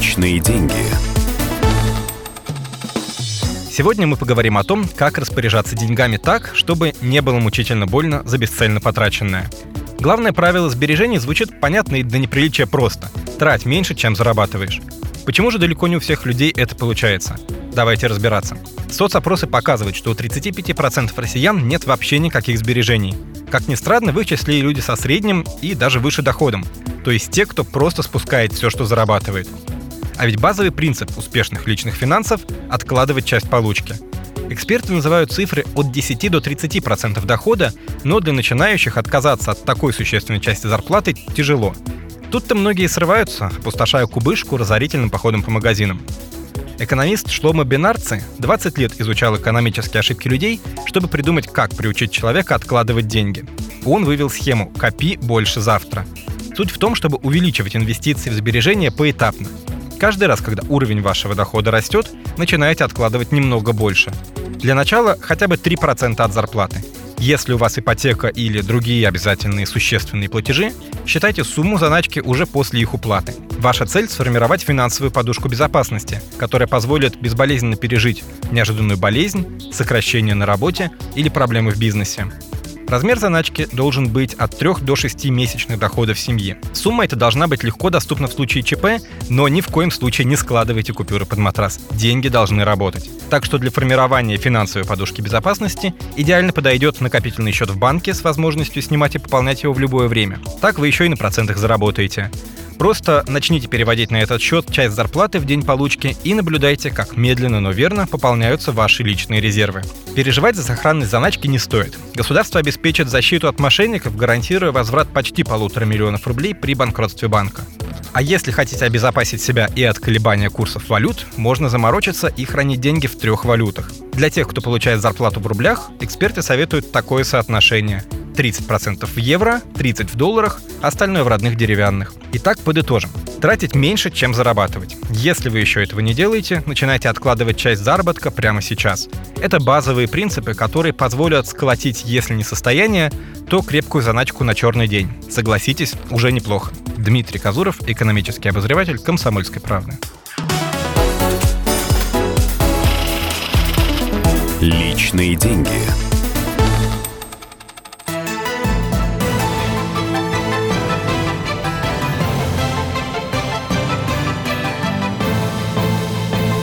Личные деньги. Сегодня мы поговорим о том, как распоряжаться деньгами так, чтобы не было мучительно больно за бесцельно потраченное. Главное правило сбережений звучит понятно и до неприличия просто. Трать меньше, чем зарабатываешь. Почему же далеко не у всех людей это получается? Давайте разбираться. Соцопросы показывают, что у 35% россиян нет вообще никаких сбережений. Как ни странно, в их числе и люди со средним и даже выше доходом, то есть те, кто просто спускает все, что зарабатывает. А ведь базовый принцип успешных личных финансов – откладывать часть получки. Эксперты называют цифры от 10 до 30% дохода, но для начинающих отказаться от такой существенной части зарплаты тяжело. Тут-то многие срываются, опустошая кубышку разорительным походом по магазинам. Экономист Шлома Бенарци 20 лет изучал экономические ошибки людей, чтобы придумать, как приучить человека откладывать деньги. Он вывел схему «Копи больше завтра». Суть в том, чтобы увеличивать инвестиции в сбережения поэтапно. Каждый раз, когда уровень вашего дохода растет, начинаете откладывать немного больше. Для начала хотя бы 3% от зарплаты – если у вас ипотека или другие обязательные существенные платежи, считайте сумму заначки уже после их уплаты. Ваша цель – сформировать финансовую подушку безопасности, которая позволит безболезненно пережить неожиданную болезнь, сокращение на работе или проблемы в бизнесе. Размер заначки должен быть от 3 до 6 месячных доходов семьи. Сумма эта должна быть легко доступна в случае ЧП, но ни в коем случае не складывайте купюры под матрас. Деньги должны работать. Так что для формирования финансовой подушки безопасности идеально подойдет накопительный счет в банке с возможностью снимать и пополнять его в любое время. Так вы еще и на процентах заработаете. Просто начните переводить на этот счет часть зарплаты в день получки и наблюдайте, как медленно, но верно пополняются ваши личные резервы. Переживать за сохранность заначки не стоит. Государство обеспечит защиту от мошенников, гарантируя возврат почти полутора миллионов рублей при банкротстве банка. А если хотите обезопасить себя и от колебания курсов валют, можно заморочиться и хранить деньги в трех валютах. Для тех, кто получает зарплату в рублях, эксперты советуют такое соотношение. 30% в евро, 30% в долларах, остальное в родных деревянных. Итак, подытожим. Тратить меньше, чем зарабатывать. Если вы еще этого не делаете, начинайте откладывать часть заработка прямо сейчас. Это базовые принципы, которые позволят сколотить, если не состояние, то крепкую заначку на черный день. Согласитесь, уже неплохо. Дмитрий Казуров, экономический обозреватель «Комсомольской правды». Личные деньги.